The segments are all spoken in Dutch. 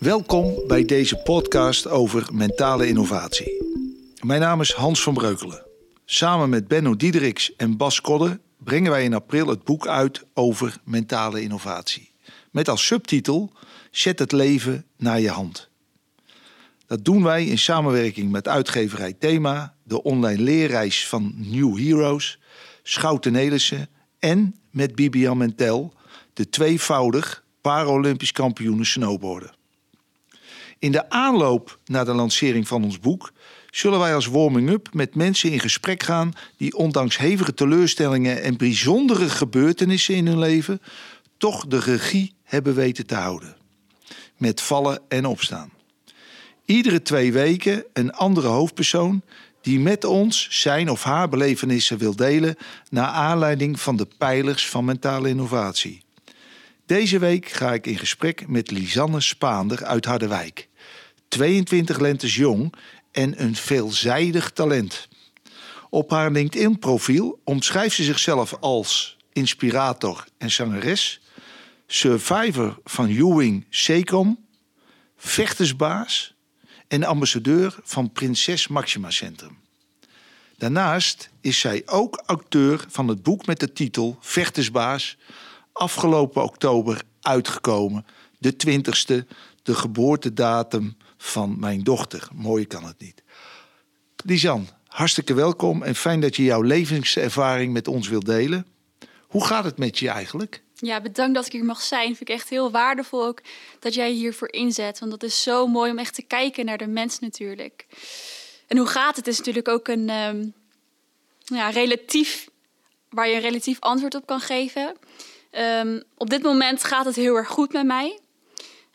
Welkom bij deze podcast over mentale innovatie. Mijn naam is Hans van Breukelen. Samen met Benno Diederiks en Bas Kodde brengen wij in april het boek uit over mentale innovatie. Met als subtitel Zet het leven naar je hand. Dat doen wij in samenwerking met uitgeverij Thema, de online leerreis van New Heroes, Schouten Nelissen en met Bibian Mentel, de tweevoudig Paralympisch kampioenen snowboarden. In de aanloop naar de lancering van ons boek zullen wij als warming-up met mensen in gesprek gaan die ondanks hevige teleurstellingen en bijzondere gebeurtenissen in hun leven toch de regie hebben weten te houden. Met vallen en opstaan. Iedere twee weken een andere hoofdpersoon die met ons zijn of haar belevenissen wil delen naar aanleiding van de pijlers van mentale innovatie. Deze week ga ik in gesprek met Lisanne Spaander uit Harderwijk. 22 lentes jong en een veelzijdig talent. Op haar LinkedIn-profiel omschrijft ze zichzelf als inspirator en zangeres, survivor van Ewing Secom, vechtersbaas en ambassadeur van Prinses Maxima Centrum. Daarnaast is zij ook auteur van het boek met de titel Vechtersbaas, afgelopen oktober uitgekomen, de 20ste, de geboortedatum van mijn dochter. Mooi kan het niet. Lisan, hartstikke welkom en fijn dat je jouw levenservaring met ons wilt delen. Hoe gaat het met je eigenlijk? Ja, bedankt dat ik hier mag zijn. Vind ik echt heel waardevol ook dat jij hiervoor inzet. Want dat is zo mooi om echt te kijken naar de mens natuurlijk. En hoe gaat het is natuurlijk ook een ehm, ja, relatief, waar je een relatief antwoord op kan geven. Ehm, op dit moment gaat het heel erg goed met mij.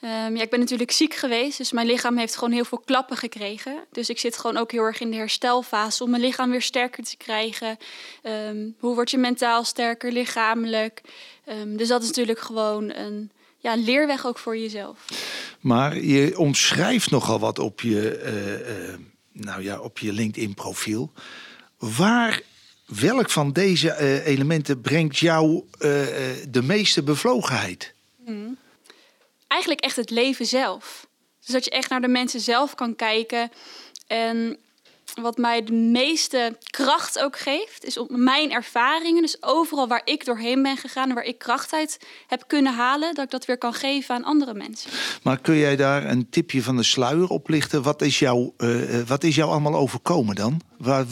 Um, ja, ik ben natuurlijk ziek geweest, dus mijn lichaam heeft gewoon heel veel klappen gekregen. Dus ik zit gewoon ook heel erg in de herstelfase om mijn lichaam weer sterker te krijgen. Um, hoe word je mentaal sterker, lichamelijk? Um, dus dat is natuurlijk gewoon een ja, leerweg ook voor jezelf. Maar je omschrijft nogal wat op je, uh, uh, nou ja, op je LinkedIn-profiel. Waar welk van deze uh, elementen brengt jou de meeste bevlogenheid? Mm eigenlijk echt het leven zelf. Dus dat je echt naar de mensen zelf kan kijken. En wat mij de meeste kracht ook geeft, is op mijn ervaringen. Dus overal waar ik doorheen ben gegaan en waar ik kracht uit heb kunnen halen, dat ik dat weer kan geven aan andere mensen. Maar kun jij daar een tipje van de sluier oplichten? Wat is jou, uh, wat is jou allemaal overkomen dan?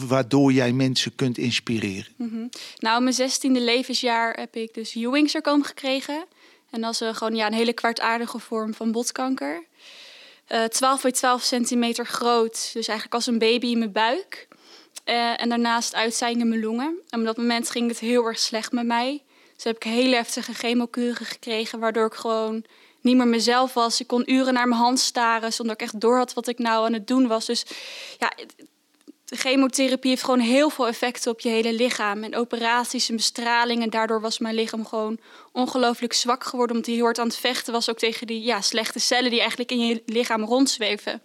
waardoor jij mensen kunt inspireren? Mm -hmm. Nou, mijn zestiende levensjaar heb ik dus Ewing-sarcoom gekregen. En dat is uh, gewoon ja, een hele kwaadaardige vorm van botkanker. Uh, 12 bij 12 centimeter groot, dus eigenlijk als een baby in mijn buik. Uh, en daarnaast uitzijden in mijn longen. En op dat moment ging het heel erg slecht met mij. Dus heb ik hele heftige chemokuren gekregen, waardoor ik gewoon niet meer mezelf was. Ik kon uren naar mijn hand staren zonder ik echt door had wat ik nou aan het doen was. Dus ja, de chemotherapie heeft gewoon heel veel effecten op je hele lichaam. En operaties en bestraling. En daardoor was mijn lichaam gewoon ongelooflijk zwak geworden. Omdat hij heel hard aan het vechten was. Ook tegen die ja, slechte cellen die eigenlijk in je lichaam rondzweven.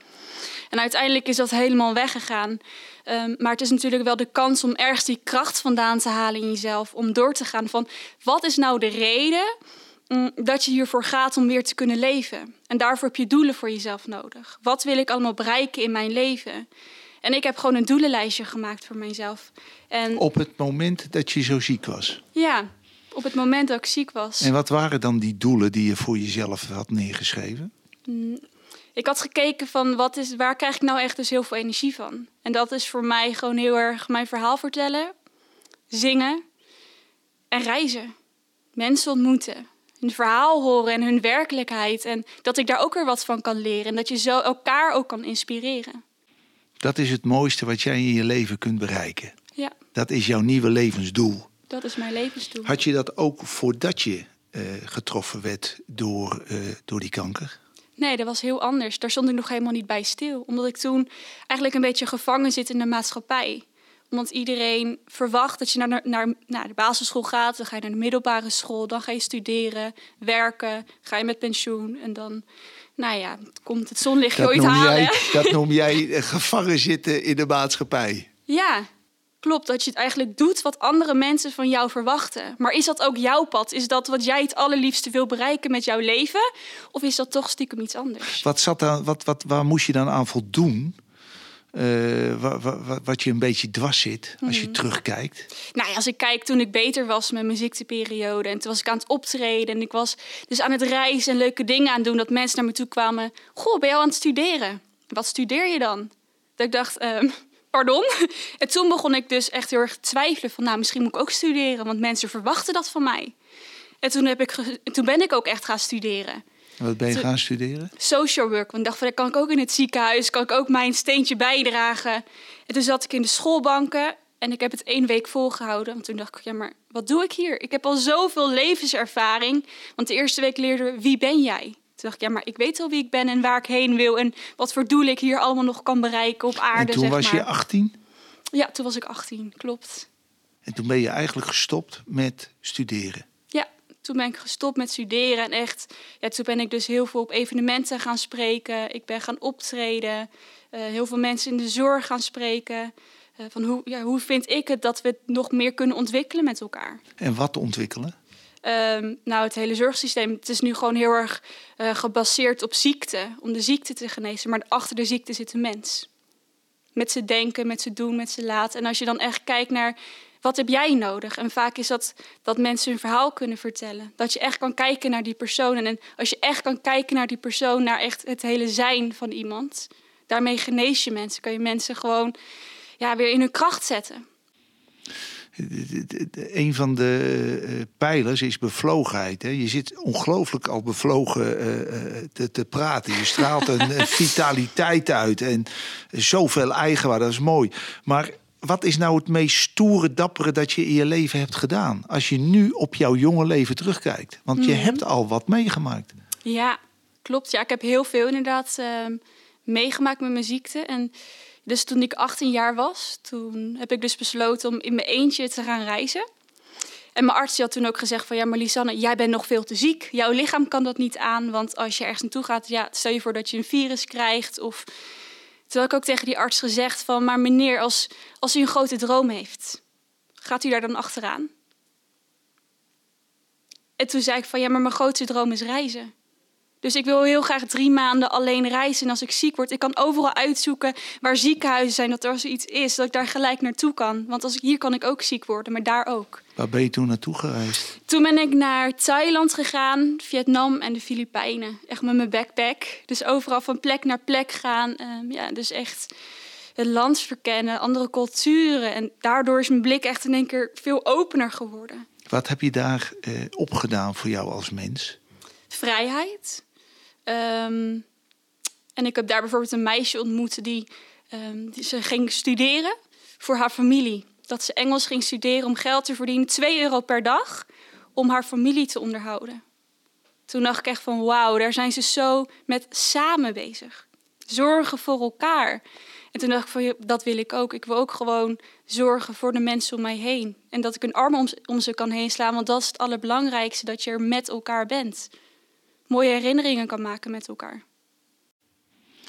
En uiteindelijk is dat helemaal weggegaan. Um, maar het is natuurlijk wel de kans om ergens die kracht vandaan te halen in jezelf. Om door te gaan van wat is nou de reden mm, dat je hiervoor gaat om weer te kunnen leven. En daarvoor heb je doelen voor jezelf nodig. Wat wil ik allemaal bereiken in mijn leven? En ik heb gewoon een doelenlijstje gemaakt voor mijzelf. En op het moment dat je zo ziek was? Ja, op het moment dat ik ziek was. En wat waren dan die doelen die je voor jezelf had neergeschreven? Mm, ik had gekeken van wat is, waar krijg ik nou echt dus heel veel energie van. En dat is voor mij gewoon heel erg mijn verhaal vertellen, zingen en reizen. Mensen ontmoeten, hun verhaal horen en hun werkelijkheid. En dat ik daar ook weer wat van kan leren. En dat je zo elkaar ook kan inspireren. Dat is het mooiste wat jij in je leven kunt bereiken. Ja. Dat is jouw nieuwe levensdoel. Dat is mijn levensdoel. Had je dat ook voordat je uh, getroffen werd door, uh, door die kanker? Nee, dat was heel anders. Daar stond ik nog helemaal niet bij stil. Omdat ik toen eigenlijk een beetje gevangen zit in de maatschappij. Omdat iedereen verwacht dat je naar, naar, naar de basisschool gaat, dan ga je naar de middelbare school, dan ga je studeren, werken, ga je met pensioen en dan nou ja, komt het zonlicht dat ooit halen. Jij, dat noem jij gevangen zitten in de maatschappij. Ja, Klopt, dat je het eigenlijk doet wat andere mensen van jou verwachten. Maar is dat ook jouw pad? Is dat wat jij het allerliefste wil bereiken met jouw leven? Of is dat toch stiekem iets anders? Wat zat dan, wat, wat, waar moest je dan aan voldoen? Uh, wat, je een beetje dwars zit als je mhm. terugkijkt? Nou ja, als ik kijk toen ik beter was met mijn ziekteperiode. En toen was ik aan het optreden. En ik was dus aan het reizen en leuke dingen aan het doen. Dat mensen naar me toe kwamen. Goh, ben je al aan het studeren? Wat studeer je dan? Dat ik dacht, uh, pardon? En toen begon ik dus echt heel erg te twijfelen. Van nou, misschien moet ik ook studeren. Want mensen verwachten dat van mij. En toen, heb ik toen ben ik ook echt gaan studeren. Wat ben je gaan studeren? Social work. Want ik dacht van, kan ik ook in het ziekenhuis, kan ik ook mijn steentje bijdragen. En toen zat ik in de schoolbanken en ik heb het één week volgehouden. Want toen dacht ik, ja, maar wat doe ik hier? Ik heb al zoveel levenservaring. Want de eerste week leerden we, wie ben jij? Toen dacht ik, ja, maar ik weet al wie ik ben en waar ik heen wil. En wat voor doelen ik hier allemaal nog kan bereiken op aarde. En toen was je 18? Ja, toen was ik 18, klopt. En toen ben je eigenlijk gestopt met studeren? Toen ben ik gestopt met studeren en echt, ja, toen ben ik dus heel veel op evenementen gaan spreken. Ik ben gaan optreden, uh, heel veel mensen in de zorg gaan spreken. Uh, van hoe, ja, hoe vind ik het dat we het nog meer kunnen ontwikkelen met elkaar? En wat ontwikkelen? Um, nou, het hele zorgsysteem het is nu gewoon heel erg uh, gebaseerd op ziekte, om de ziekte te genezen. Maar achter de ziekte zit de mens. Met zijn denken, met zijn doen, met zijn laten. En als je dan echt kijkt naar wat heb jij nodig? En vaak is dat dat mensen hun verhaal kunnen vertellen. Dat je echt kan kijken naar die persoon. En als je echt kan kijken naar die persoon, naar echt het hele zijn van iemand, daarmee genees je mensen. Kan je mensen gewoon ja, weer in hun kracht zetten. Een van de uh, pijlers is bevlogenheid. Hè? Je zit ongelooflijk al bevlogen uh, te, te, praten. Je straalt een vitaliteit uit en zoveel eigenwaarde. Dat is mooi. Maar wat is nou het meest stoere, dappere dat je in je leven hebt gedaan? Als je nu op jouw jonge leven terugkijkt. Want je mhm. hebt al wat meegemaakt. Ja, klopt. Ja, ik heb heel veel inderdaad uh, meegemaakt met mijn ziekte. En dus toen ik 18 jaar was, toen heb ik dus besloten om in mijn eentje te gaan reizen. En mijn arts had toen ook gezegd van ja, maar Lisanne, jij bent nog veel te ziek. Jouw lichaam kan dat niet aan, want als je ergens naartoe gaat, ja, stel je voor dat je een virus krijgt of toen ik ook tegen die arts gezegd van, maar meneer, als, als u een grote droom heeft, gaat u daar dan achteraan? En toen zei ik van, ja, maar mijn grootste droom is reizen. Dus ik wil heel graag drie maanden alleen reizen. En als ik ziek word, ik kan overal uitzoeken waar ziekenhuizen zijn, dat er als er iets is, dat ik daar gelijk naartoe kan. Want als ik, hier kan ik ook ziek worden, maar daar ook. Waar ben je toen naartoe gereisd? Toen ben ik naar Thailand gegaan, Vietnam en de Filipijnen. Echt met mijn backpack. Dus overal van plek naar plek gaan. Ehm, ja, dus echt het land verkennen, andere culturen. En daardoor is mijn blik echt in één keer veel opener geworden. Wat heb je daar eh, opgedaan voor jou als mens? Vrijheid. Ehm, en ik heb daar bijvoorbeeld een meisje ontmoet die, um, die ze ging studeren voor haar familie dat ze Engels ging studeren om geld te verdienen, 2 euro per dag, om haar familie te onderhouden. Toen dacht ik echt van wauw, daar zijn ze zo met samen bezig. Zorgen voor elkaar. En toen dacht ik van dat wil ik ook. Ik wil ook gewoon zorgen voor de mensen om mij heen. En dat ik een arm om ze kan heen slaan, want dat is het allerbelangrijkste, dat je er met elkaar bent. Mooie herinneringen kan maken met elkaar.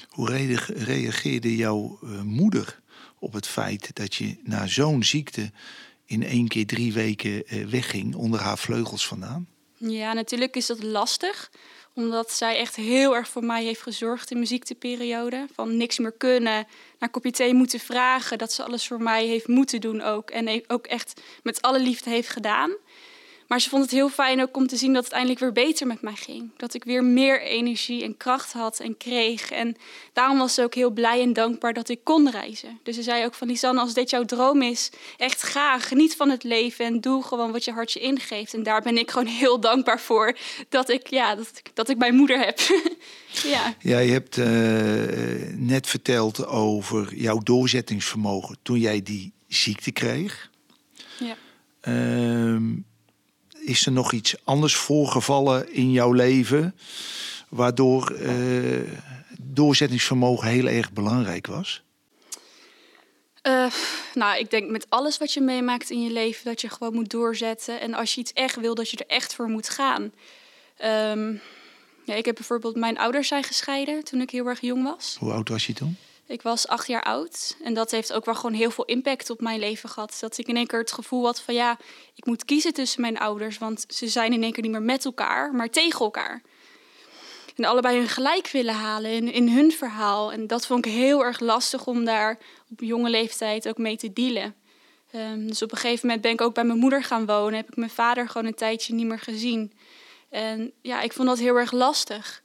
Hoe reageerde jouw uh, moeder op het feit dat je na zo'n ziekte in één keer drie weken eh, wegging onder haar vleugels vandaan? Ja, natuurlijk is dat lastig omdat zij echt heel erg voor mij heeft gezorgd in mijn ziekteperiode. Van niks meer kunnen, naar kopje thee moeten vragen. Dat ze alles voor mij heeft moeten doen ook. En ook echt met alle liefde heeft gedaan. Maar ze vond het heel fijn ook om te zien dat het eindelijk weer beter met mij ging. Dat ik weer meer energie en kracht had en kreeg. En daarom was ze ook heel blij en dankbaar dat ik kon reizen. Dus ze zei ook van Lisanne, als dit jouw droom is, echt ga, geniet van het leven en doe gewoon wat je hartje ingeeft. En daar ben ik gewoon heel dankbaar voor dat ik, ja, dat, ik, dat ik mijn moeder heb. ja. ja, je hebt uh, net verteld over jouw doorzettingsvermogen toen jij die ziekte kreeg. Ja. Uh, is er nog iets anders voorgevallen in jouw leven waardoor uh, doorzettingsvermogen heel erg belangrijk was? Uh, nou, ik denk met alles wat je meemaakt in je leven dat je gewoon moet doorzetten. En als je iets echt wil, dat je er echt voor moet gaan. Um, ja, ik heb bijvoorbeeld, mijn ouders zijn gescheiden toen ik heel erg jong was. Hoe oud was je toen? Ik was acht jaar oud en dat heeft ook wel gewoon heel veel impact op mijn leven gehad. Dat ik in één keer het gevoel had van ja, ik moet kiezen tussen mijn ouders, want ze zijn in één keer niet meer met elkaar, maar tegen elkaar. En allebei hun gelijk willen halen in, in hun verhaal. En dat vond ik heel erg lastig om daar op jonge leeftijd ook mee te dealen. Um, dus op een gegeven moment ben ik ook bij mijn moeder gaan wonen. Heb ik mijn vader gewoon een tijdje niet meer gezien. En ja, ik vond dat heel erg lastig.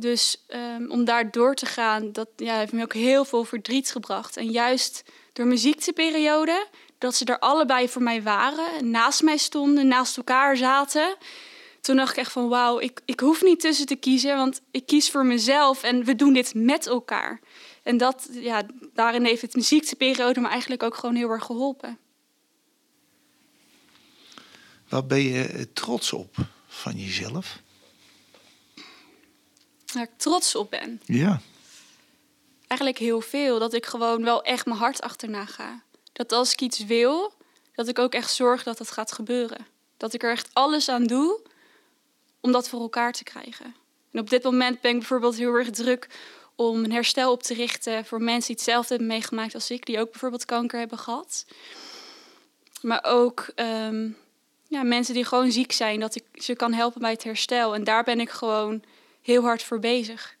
Dus um, om daar door te gaan, dat ja, heeft me ook heel veel verdriet gebracht. En juist door mijn ziekteperiode, dat ze er allebei voor mij waren, naast mij stonden, naast elkaar zaten. Toen dacht ik echt van wauw, ik, ik hoef niet tussen te kiezen, want ik kies voor mezelf en we doen dit met elkaar. En dat, ja, daarin heeft het ziekteperiode me eigenlijk ook gewoon heel erg geholpen. Waar ben je trots op van jezelf? Waar ik trots op ben? Ja. Eigenlijk heel veel. Dat ik gewoon wel echt mijn hart achterna ga. Dat als ik iets wil, dat ik ook echt zorg dat het gaat gebeuren. Dat ik er echt alles aan doe om dat voor elkaar te krijgen. En op dit moment ben ik bijvoorbeeld heel erg druk om een herstel op te richten voor mensen die hetzelfde hebben meegemaakt als ik, die ook bijvoorbeeld kanker hebben gehad. Maar ook um, ja, mensen die gewoon ziek zijn, dat ik ze kan helpen bij het herstel. En daar ben ik gewoon heel hard voor bezig.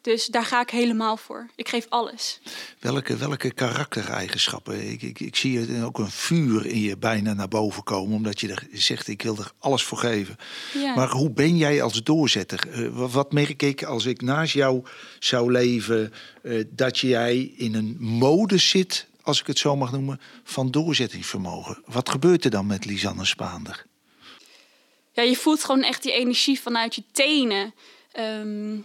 Dus daar ga ik helemaal voor. Ik geef alles. Welke, welke karaktereigenschappen? Ik, ik, ik zie ook een vuur in je bijna naar boven komen, omdat je er zegt: ik wil er alles voor geven. Ja. Maar hoe ben jij als doorzetter? Uh, wat merk ik als ik naast jou zou leven, uh, dat jij in een mode zit, als ik het zo mag noemen, van doorzettingsvermogen? Wat gebeurt er dan met Lisanne Spaander? Ja, je voelt gewoon echt die energie vanuit je tenen. Um,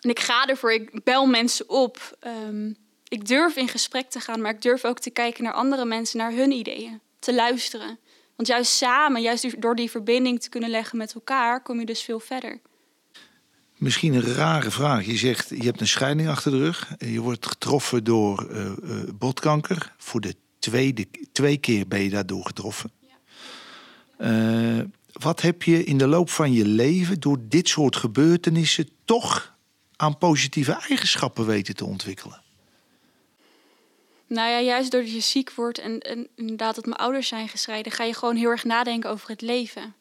en ik ga ervoor, ik bel mensen op. Um, ik durf in gesprek te gaan, maar ik durf ook te kijken naar andere mensen, naar hun ideeën. Te luisteren. Want juist samen, juist door die verbinding te kunnen leggen met elkaar, kom je dus veel verder. Misschien een rare vraag. Je zegt, je hebt een scheiding achter de rug. Je wordt getroffen door uh, uh, botkanker. Voor de tweede, twee keer ben je daardoor getroffen. Ja. Uh, wat heb je in de loop van je leven door dit soort gebeurtenissen toch aan positieve eigenschappen weten te ontwikkelen? Nou ja, juist doordat je ziek wordt en, en inderdaad dat mijn ouders zijn gescheiden, ga je gewoon heel erg nadenken over het leven.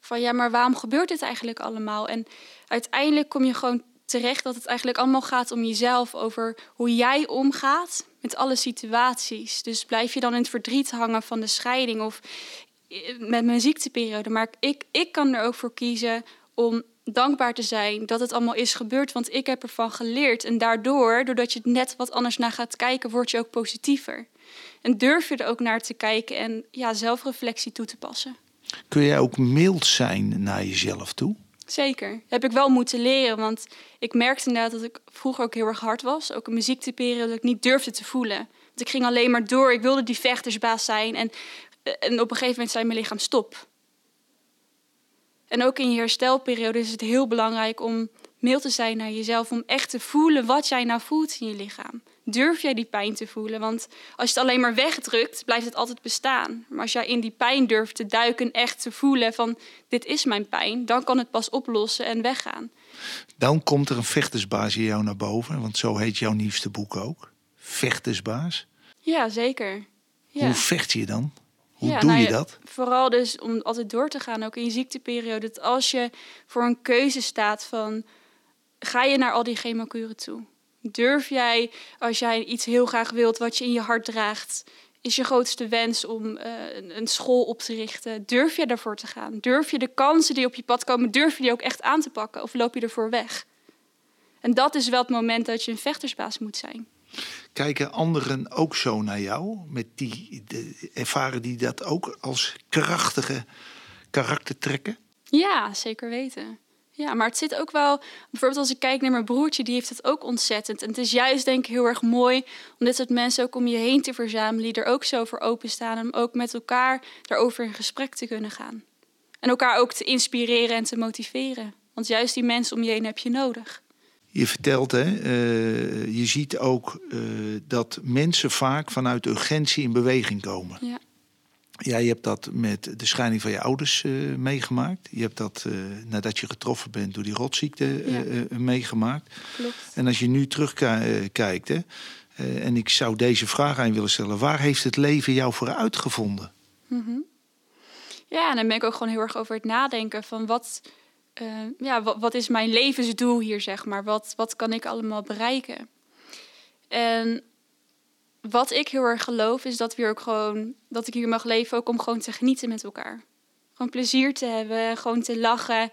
Van ja, maar waarom gebeurt dit eigenlijk allemaal? En uiteindelijk kom je gewoon terecht dat het eigenlijk allemaal gaat om jezelf, over hoe jij omgaat met alle situaties. Dus blijf je dan in het verdriet hangen van de scheiding of met mijn ziekteperiode. Maar ik, ik kan er ook voor kiezen om dankbaar te zijn dat het allemaal is gebeurd, want ik heb ervan geleerd. En daardoor, doordat je het net wat anders naar gaat kijken, word je ook positiever. En durf je er ook naar te kijken en ja, zelfreflectie toe te passen. Kun jij ook mild zijn naar jezelf toe? Zeker. heb ik wel moeten leren, want ik merkte inderdaad dat ik vroeger ook heel erg hard was. Ook in mijn ziekteperiode dat ik niet durfde te voelen. Want ik ging alleen maar door. Ik wilde die vechtersbaas zijn. En, en op een gegeven moment zei mijn lichaam stop. En ook in je herstelperiode is het heel belangrijk om mild te zijn naar jezelf, om echt te voelen wat jij nou voelt in je lichaam. Durf jij die pijn te voelen? Want als je het alleen maar wegdrukt, blijft het altijd bestaan. Maar als jij in die pijn durft te duiken, echt te voelen van dit is mijn pijn, dan kan het pas oplossen en weggaan. Dan komt er een vechtersbaas in jou naar boven, want zo heet jouw nieuwste boek ook. Vechtersbaas. Ja, zeker. Ja. Hoe vecht je dan? Hoe doe nou je dat? Vooral dus om altijd door te gaan, ook in je ziekteperiode. Dat als je voor een keuze staat van... ga je naar al die chemokuren toe? Durf jij, als jij iets heel graag wilt wat je in je hart draagt... is je grootste wens om uh, een school op te richten... durf je daarvoor te gaan? Durf je de kansen die op je pad komen... durf je die ook echt aan te pakken? Of loop je ervoor weg? En dat is wel het moment dat je een vechtersbaas moet zijn. Kijken anderen ook zo naar jou? Met die, ervaren die dat ook als krachtige karaktertrekken? Ja, zeker weten. Ja, maar het zit ook wel. Bijvoorbeeld als ik kijk naar mijn broertje, die heeft het ook ontzettend. En het is juist denk ik heel erg mooi om dit soort mensen ook om je heen te verzamelen, die er ook zo voor openstaan. En ook met elkaar daarover in gesprek te kunnen gaan. En elkaar ook te inspireren en te motiveren. Want juist die mensen om je heen heb je nodig. Je vertelt, hè, uh, je ziet ook uh, dat mensen vaak vanuit urgentie in beweging komen. Ja. Ja, je hebt dat met de scheiding van je ouders uh, meegemaakt. Je hebt dat nadat je getroffen bent door die rotziekte meegemaakt. Klopt. En als je nu terugkijkt, hè, en ik zou deze vraag aan je willen stellen: waar heeft het leven jou voor uitgevonden? Mm -hmm. Ja, en dan ben ik ook gewoon heel erg over het nadenken van wat, ja, wat, wat, is mijn levensdoel hier, zeg maar? Wat, wat kan ik allemaal bereiken? En wat ik heel erg geloof is dat we ook gewoon dat ik hier mag leven ook om gewoon te genieten met elkaar. Gewoon plezier te hebben, gewoon te lachen.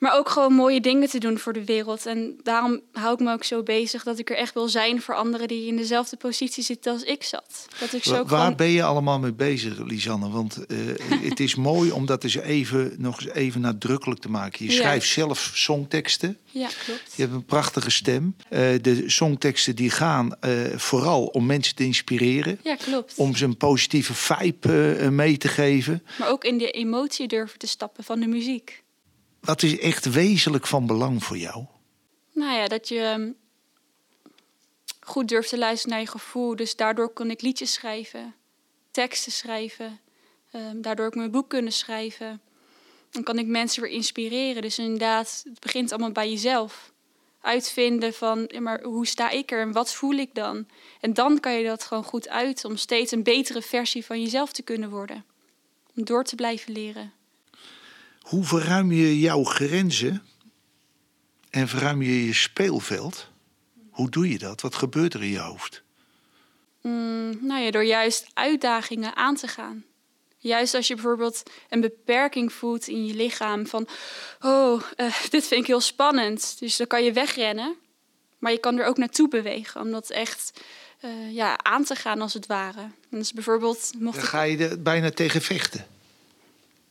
Maar ook gewoon mooie dingen te doen voor de wereld. En daarom hou ik me ook zo bezig dat ik er echt wil zijn voor anderen die in dezelfde positie zitten als ik zat. Dat ik zo Waar gewoon... ben je allemaal mee bezig, Lisanne? Want uh, het is mooi om dat eens even, nog eens even nadrukkelijk te maken. Je Ja. schrijft zelf songteksten. Ja, klopt. Je hebt een prachtige stem. Uh, de songteksten die gaan uh, vooral om mensen te inspireren. Ja, klopt. Om ze een positieve vibe mee te geven. Maar ook in de emotie durven te stappen van de muziek. Wat is echt wezenlijk van belang voor jou? Nou ja, dat je um, goed durft te luisteren naar je gevoel. Dus daardoor kon ik liedjes schrijven, teksten schrijven. Um, daardoor ik mijn boek kunnen schrijven. Dan kan ik mensen weer inspireren. Dus inderdaad, het begint allemaal bij jezelf. Uitvinden van, maar hoe sta ik er en wat voel ik dan? En dan kan je dat gewoon goed uit om steeds een betere versie van jezelf te kunnen worden. Om door te blijven leren. Hoe verruim je jouw grenzen en verruim je je speelveld? Hoe doe je dat? Wat gebeurt er in je hoofd? Mm, nou ja, door juist uitdagingen aan te gaan. Juist als je bijvoorbeeld een beperking voelt in je lichaam van, oh, uh, dit vind ik heel spannend. Dus dan kan je wegrennen, maar je kan er ook naartoe bewegen om dat echt uh, ja, aan te gaan als het ware. Dus bijvoorbeeld mocht dan ga je er bijna tegen vechten.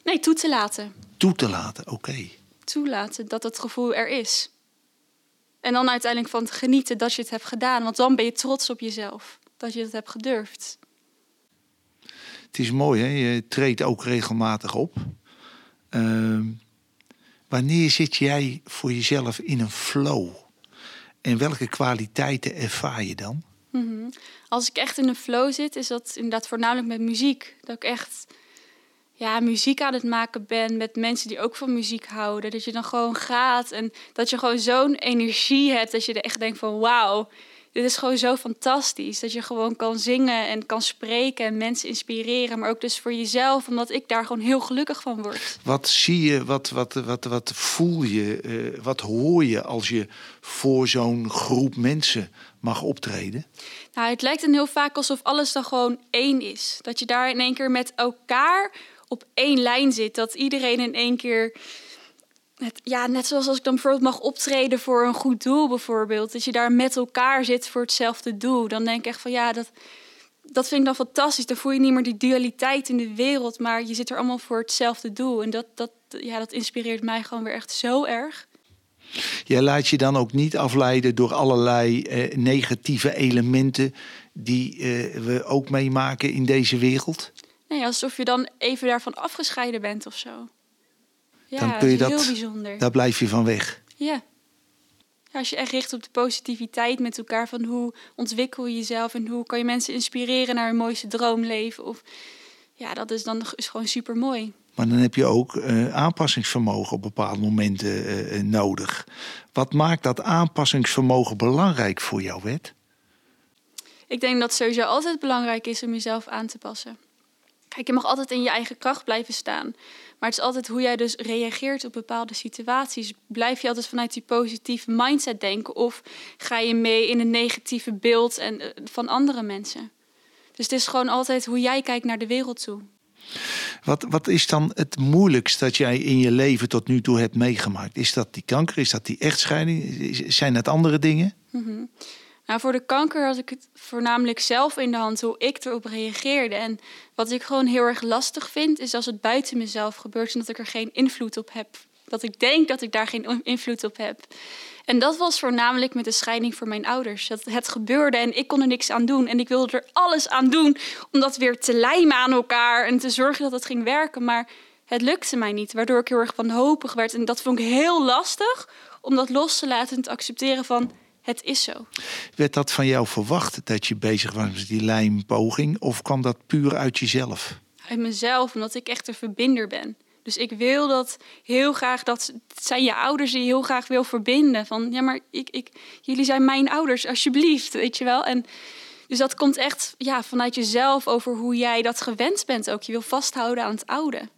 Nee, toe te laten. Toe te laten, oké. Okay. Toelaten dat het gevoel er is. En dan uiteindelijk van te genieten dat je het hebt gedaan. Want dan ben je trots op jezelf. Dat je het hebt gedurfd. Het is mooi, hè? Je treedt ook regelmatig op. Uh, wanneer zit jij voor jezelf in een flow? En welke kwaliteiten ervaar je dan? Mm -hmm. Als ik echt in een flow zit, is dat inderdaad voornamelijk met muziek. Dat ik echt ja, muziek aan het maken ben met mensen die ook van muziek houden. Dat je dan gewoon gaat en dat je gewoon zo'n energie hebt dat je er echt denkt van wauw, dit is gewoon zo fantastisch. Dat je gewoon kan zingen en kan spreken en mensen inspireren, maar ook dus voor jezelf, omdat ik daar gewoon heel gelukkig van word. Wat zie je, wat, wat, wat, wat voel je, uh, wat hoor je als je voor zo'n groep mensen mag optreden? Nou, het lijkt dan heel vaak alsof alles dan gewoon één is. Dat je daar in één keer met elkaar op één lijn zit. Dat iedereen in één keer. Het, ja, net zoals als ik dan bijvoorbeeld mag optreden voor een goed doel, bijvoorbeeld. Dat je daar met elkaar zit voor hetzelfde doel. Dan denk ik echt van ja, dat, dat vind ik dan fantastisch. Dan voel je niet meer die dualiteit in de wereld, maar je zit er allemaal voor hetzelfde doel. En dat, dat, ja, dat inspireert mij gewoon weer echt zo erg. Jij laat je dan ook niet afleiden door allerlei eh, negatieve elementen die eh, we ook meemaken in deze wereld? Nee, alsof je dan even daarvan afgescheiden bent of zo. Ja, dan kun je dat is heel bijzonder. Daar blijf je van weg. Ja. ja. Als je echt richt op de positiviteit met elkaar, van hoe ontwikkel je jezelf en hoe kan je mensen inspireren naar hun mooiste droomleven. Of, ja, dat is dan is gewoon super mooi. Maar dan heb je ook uh, aanpassingsvermogen op bepaalde momenten uh, nodig. Wat maakt dat aanpassingsvermogen belangrijk voor jou, Wet? Ik denk dat het sowieso altijd belangrijk is om jezelf aan te passen. Kijk, je mag altijd in je eigen kracht blijven staan. Maar het is altijd hoe jij dus reageert op bepaalde situaties. Blijf je altijd vanuit die positieve mindset denken? Of ga je mee in een negatieve beeld en, uh, van andere mensen? Dus het is gewoon altijd hoe jij kijkt naar de wereld toe. Wat, wat is dan het moeilijkst dat jij in je leven tot nu toe hebt meegemaakt? Is dat die kanker? Is dat die echtscheiding? Zijn het andere dingen? Mm -hmm. Nou, voor de kanker had ik het voornamelijk zelf in de hand hoe ik erop reageerde. En wat ik gewoon heel erg lastig vind, is als het buiten mezelf gebeurt en dat ik er geen invloed op heb. Dat ik denk dat ik daar geen invloed op heb. En dat was voornamelijk met de scheiding voor mijn ouders. Dat het gebeurde en ik kon er niks aan doen. En ik wilde er alles aan doen om dat weer te lijmen aan elkaar en te zorgen dat het ging werken. Maar het lukte mij niet, waardoor ik heel erg wanhopig werd. En dat vond ik heel lastig om dat los te laten en te accepteren van het is zo. Werd dat van jou verwacht dat je bezig was met die lijmpoging? Of kwam dat puur uit jezelf? Uit mezelf, omdat ik echt een verbinder ben. Dus ik wil dat heel graag, dat zijn je ouders die je heel graag wil verbinden. Van ja, maar ik, ik, jullie zijn mijn ouders, alsjeblieft, weet je wel. En dus dat komt echt ja, vanuit jezelf over hoe jij dat gewend bent ook. Je wil vasthouden aan het oude.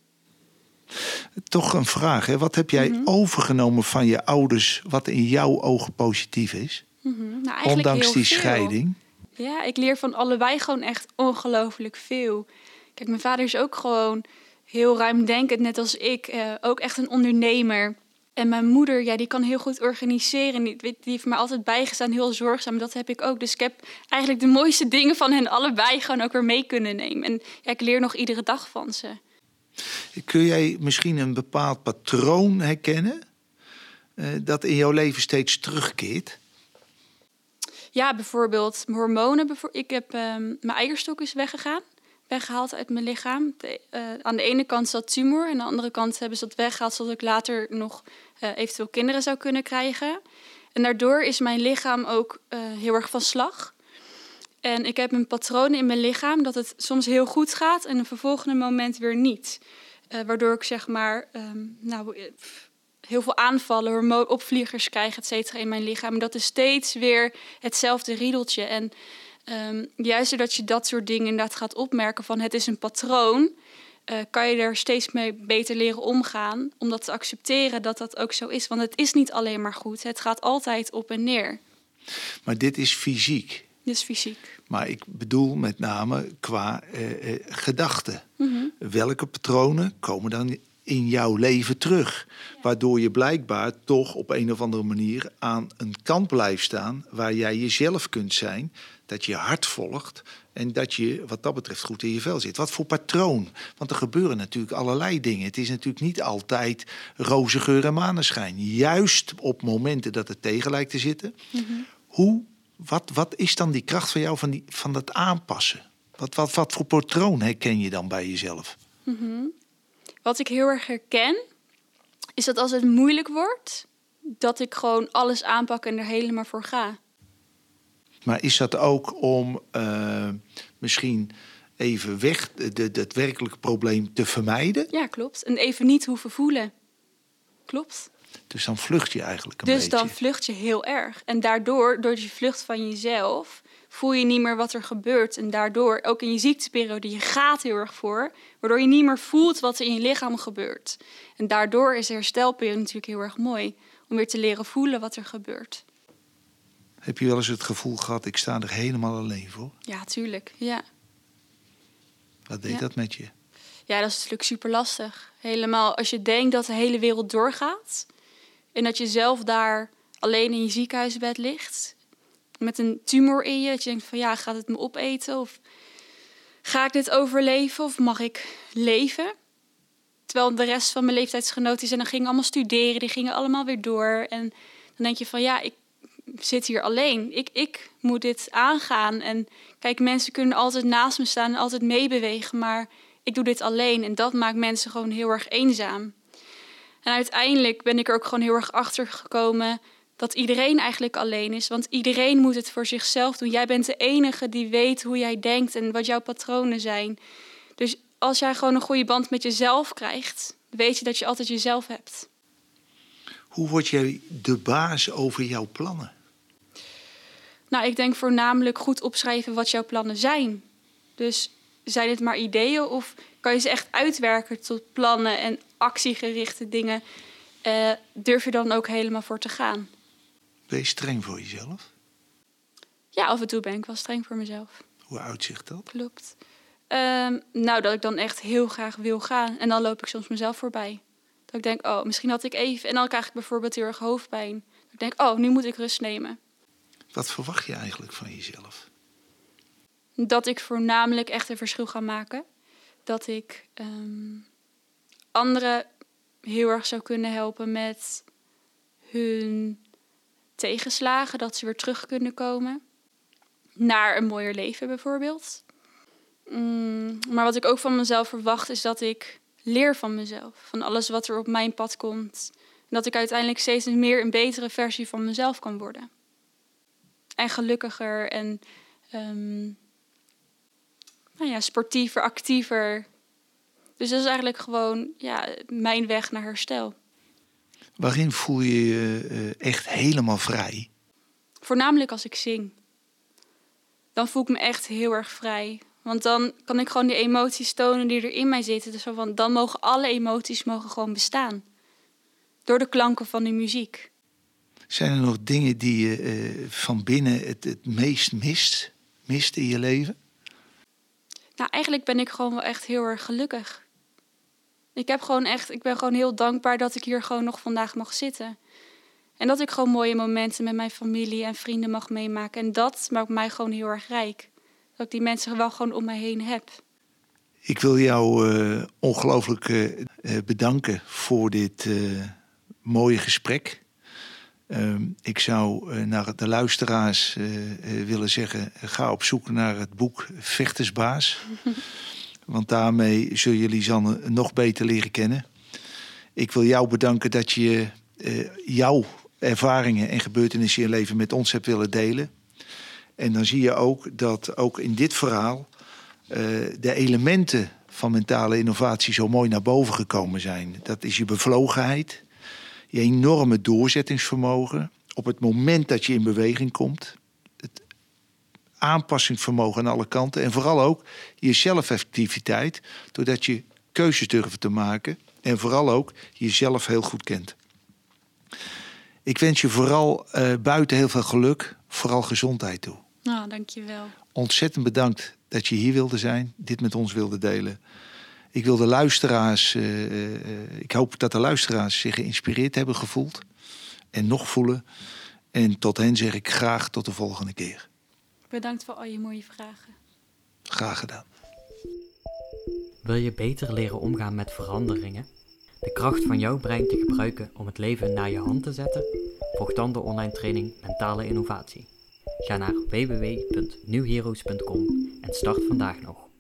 Toch een vraag, hè? wat heb jij Mhm. overgenomen van je ouders wat in jouw ogen positief is? Mhm. Nou, Ondanks die veel. scheiding. Ja, ik leer van allebei gewoon echt ongelooflijk veel. Kijk, mijn vader is ook gewoon heel ruimdenkend, net als ik. eh, ook echt een ondernemer. En mijn moeder, ja, die kan heel goed organiseren. Die, die heeft me altijd bijgestaan, heel zorgzaam. Dat heb ik ook. Dus ik heb eigenlijk de mooiste dingen van hen allebei gewoon ook weer mee kunnen nemen. En ja, ik leer nog iedere dag van ze. Kun jij misschien een bepaald patroon herkennen eh, dat in jouw leven steeds terugkeert? Ja, bijvoorbeeld hormonen. Ik heb ehm, mijn eierstok is weggegaan, weggehaald uit mijn lichaam. Eh, aan de ene kant zat tumor, en aan de andere kant hebben ze dat weggehaald zodat ik later nog eh, eventueel kinderen zou kunnen krijgen. En daardoor is mijn lichaam ook heel erg van slag. En ik heb een patroon in mijn lichaam dat het soms heel goed gaat en een vervolgende moment weer niet. Eh, waardoor ik zeg maar, ehm, nou, eh, heel veel aanvallen, hormoonopvliegers krijg, et cetera, in mijn lichaam. Dat is steeds weer hetzelfde riedeltje. En ehm, juist doordat je dat soort dingen inderdaad gaat opmerken van het is een patroon, eh, kan je er steeds mee beter leren omgaan. Om dat te accepteren dat dat ook zo is. Want het is niet alleen maar goed. Het gaat altijd op en neer. Maar dit is fysiek. Dus fysiek. Maar ik bedoel met name qua eh, eh, gedachten. Mhm. Welke patronen komen dan in jouw leven terug? Waardoor je blijkbaar toch op een of andere manier aan een kant blijft staan waar jij jezelf kunt zijn, dat je hart volgt en dat je wat dat betreft goed in je vel zit. Wat voor patroon? Want er gebeuren natuurlijk allerlei dingen. Het is natuurlijk niet altijd roze geur en maneschijn. Juist op momenten dat het tegen lijkt te zitten. Hoe, wat, wat is dan die kracht van jou van, die, van dat aanpassen? Wat, wat, wat voor patroon herken je dan bij jezelf? Wat ik heel erg herken, is dat als het moeilijk wordt, dat ik gewoon alles aanpak en er helemaal voor ga. Maar is dat ook om eh, misschien even weg de, het werkelijke probleem te vermijden? Ja, klopt. En even niet hoeven voelen. Klopt. Dus dan vlucht je eigenlijk een Dus beetje. dan vlucht je heel erg. En daardoor, door je vlucht van jezelf, voel je niet meer wat er gebeurt. En daardoor, ook in je ziekteperiode, je gaat heel erg voor. Waardoor je niet meer voelt wat er in je lichaam gebeurt. En daardoor is de herstelperiode natuurlijk heel erg mooi. Om weer te leren voelen wat er gebeurt. Heb je wel eens het gevoel gehad, ik sta er helemaal alleen voor? Ja, tuurlijk. Ja. Wat deed Ja. dat met je? Ja, dat is natuurlijk super lastig. Helemaal als je denkt dat de hele wereld doorgaat. En dat je zelf daar alleen in je ziekenhuisbed ligt. Met een tumor in je. Dat je denkt van ja, gaat het me opeten? Of ga ik dit overleven? Of mag ik leven? Terwijl de rest van mijn leeftijdsgenoten zijn, dan gingen allemaal studeren. Die gingen allemaal weer door. En dan denk je van ja, ik zit hier alleen. Ik, ik moet dit aangaan. En kijk, mensen kunnen altijd naast me staan en altijd meebewegen. Maar ik doe dit alleen. En dat maakt mensen gewoon heel erg eenzaam. En uiteindelijk ben ik er ook gewoon heel erg achter gekomen dat iedereen eigenlijk alleen is. Want iedereen moet het voor zichzelf doen. Jij bent de enige die weet hoe jij denkt en wat jouw patronen zijn. Dus als jij gewoon een goede band met jezelf krijgt, weet je dat je altijd jezelf hebt. Hoe word jij de baas over jouw plannen? Nou, ik denk voornamelijk goed opschrijven wat jouw plannen zijn. Dus zijn het maar ideeën of kan je ze echt uitwerken tot plannen en actiegerichte dingen? Eh, durf je dan ook helemaal voor te gaan? Ben je streng voor jezelf? Ja, af en toe ben ik wel streng voor mezelf. Hoe uitzicht dat? Klopt. Ehm, nou, dat ik dan echt heel graag wil gaan. En dan loop ik soms mezelf voorbij. Dat ik denk, oh, misschien had ik even... En dan krijg ik bijvoorbeeld heel erg hoofdpijn. Dat ik denk, oh, nu moet ik rust nemen. Wat verwacht je eigenlijk van jezelf? Dat ik voornamelijk echt een verschil ga maken. Dat ik ehm, anderen heel erg zou kunnen helpen met hun tegenslagen. Dat ze weer terug kunnen komen. Naar een mooier leven bijvoorbeeld. Mm, maar wat ik ook van mezelf verwacht is dat ik leer van mezelf. Van alles wat er op mijn pad komt. En dat ik uiteindelijk steeds meer een betere versie van mezelf kan worden. en gelukkiger en ehm, nou ja, sportiever, actiever. Dus dat is eigenlijk gewoon ja, mijn weg naar herstel. Waarin voel je je eh, echt helemaal vrij? Voornamelijk als ik zing. Dan voel ik me echt heel erg vrij. Want dan kan ik gewoon die emoties tonen die er in mij zitten. Dus van, dan mogen alle emoties mogen gewoon bestaan. Door de klanken van de muziek. Zijn er nog dingen die je uh, van binnen het, het meest mist, mist in je leven? Nou, eigenlijk ben ik gewoon wel echt heel erg gelukkig. Ik, heb gewoon echt, ik ben gewoon heel dankbaar dat ik hier gewoon nog vandaag mag zitten. En dat ik gewoon mooie momenten met mijn familie en vrienden mag meemaken. En dat maakt mij gewoon heel erg rijk. Dat ik die mensen wel gewoon om mij heen heb. Ik wil jou uh, ongelooflijk uh, bedanken voor dit mooie gesprek. Ehm, ik zou naar de luisteraars willen zeggen: ga op zoek naar het boek Vechtersbaas. Want daarmee zul je Lisanne nog beter leren kennen. Ik wil jou bedanken dat je jouw ervaringen en gebeurtenissen in je leven met ons hebt willen delen. En dan zie je ook dat ook in dit verhaal uh, de elementen van mentale innovatie zo mooi naar boven gekomen zijn. Dat is je bevlogenheid, je enorme doorzettingsvermogen. Op het moment dat je in beweging komt, het aanpassingsvermogen aan alle kanten en vooral ook je zelfeffectiviteit, doordat je keuzes durft te maken en vooral ook jezelf heel goed kent. Ik wens je vooral uh, buiten heel veel geluk, vooral gezondheid toe. Nou, dankjewel. Ontzettend bedankt dat je hier wilde zijn, dit met ons wilde delen. Ik wil de luisteraars, uh, uh, ik hoop dat de luisteraars zich geïnspireerd hebben gevoeld en nog voelen. En tot hen zeg ik graag tot de volgende keer. Bedankt voor al je mooie vragen. Graag gedaan. Wil je beter leren omgaan met veranderingen? De kracht van jouw brein te gebruiken om het leven naar je hand te zetten? Volg dan de online training Mentale Innovatie. Ga naar www.newheroes.com en start vandaag nog.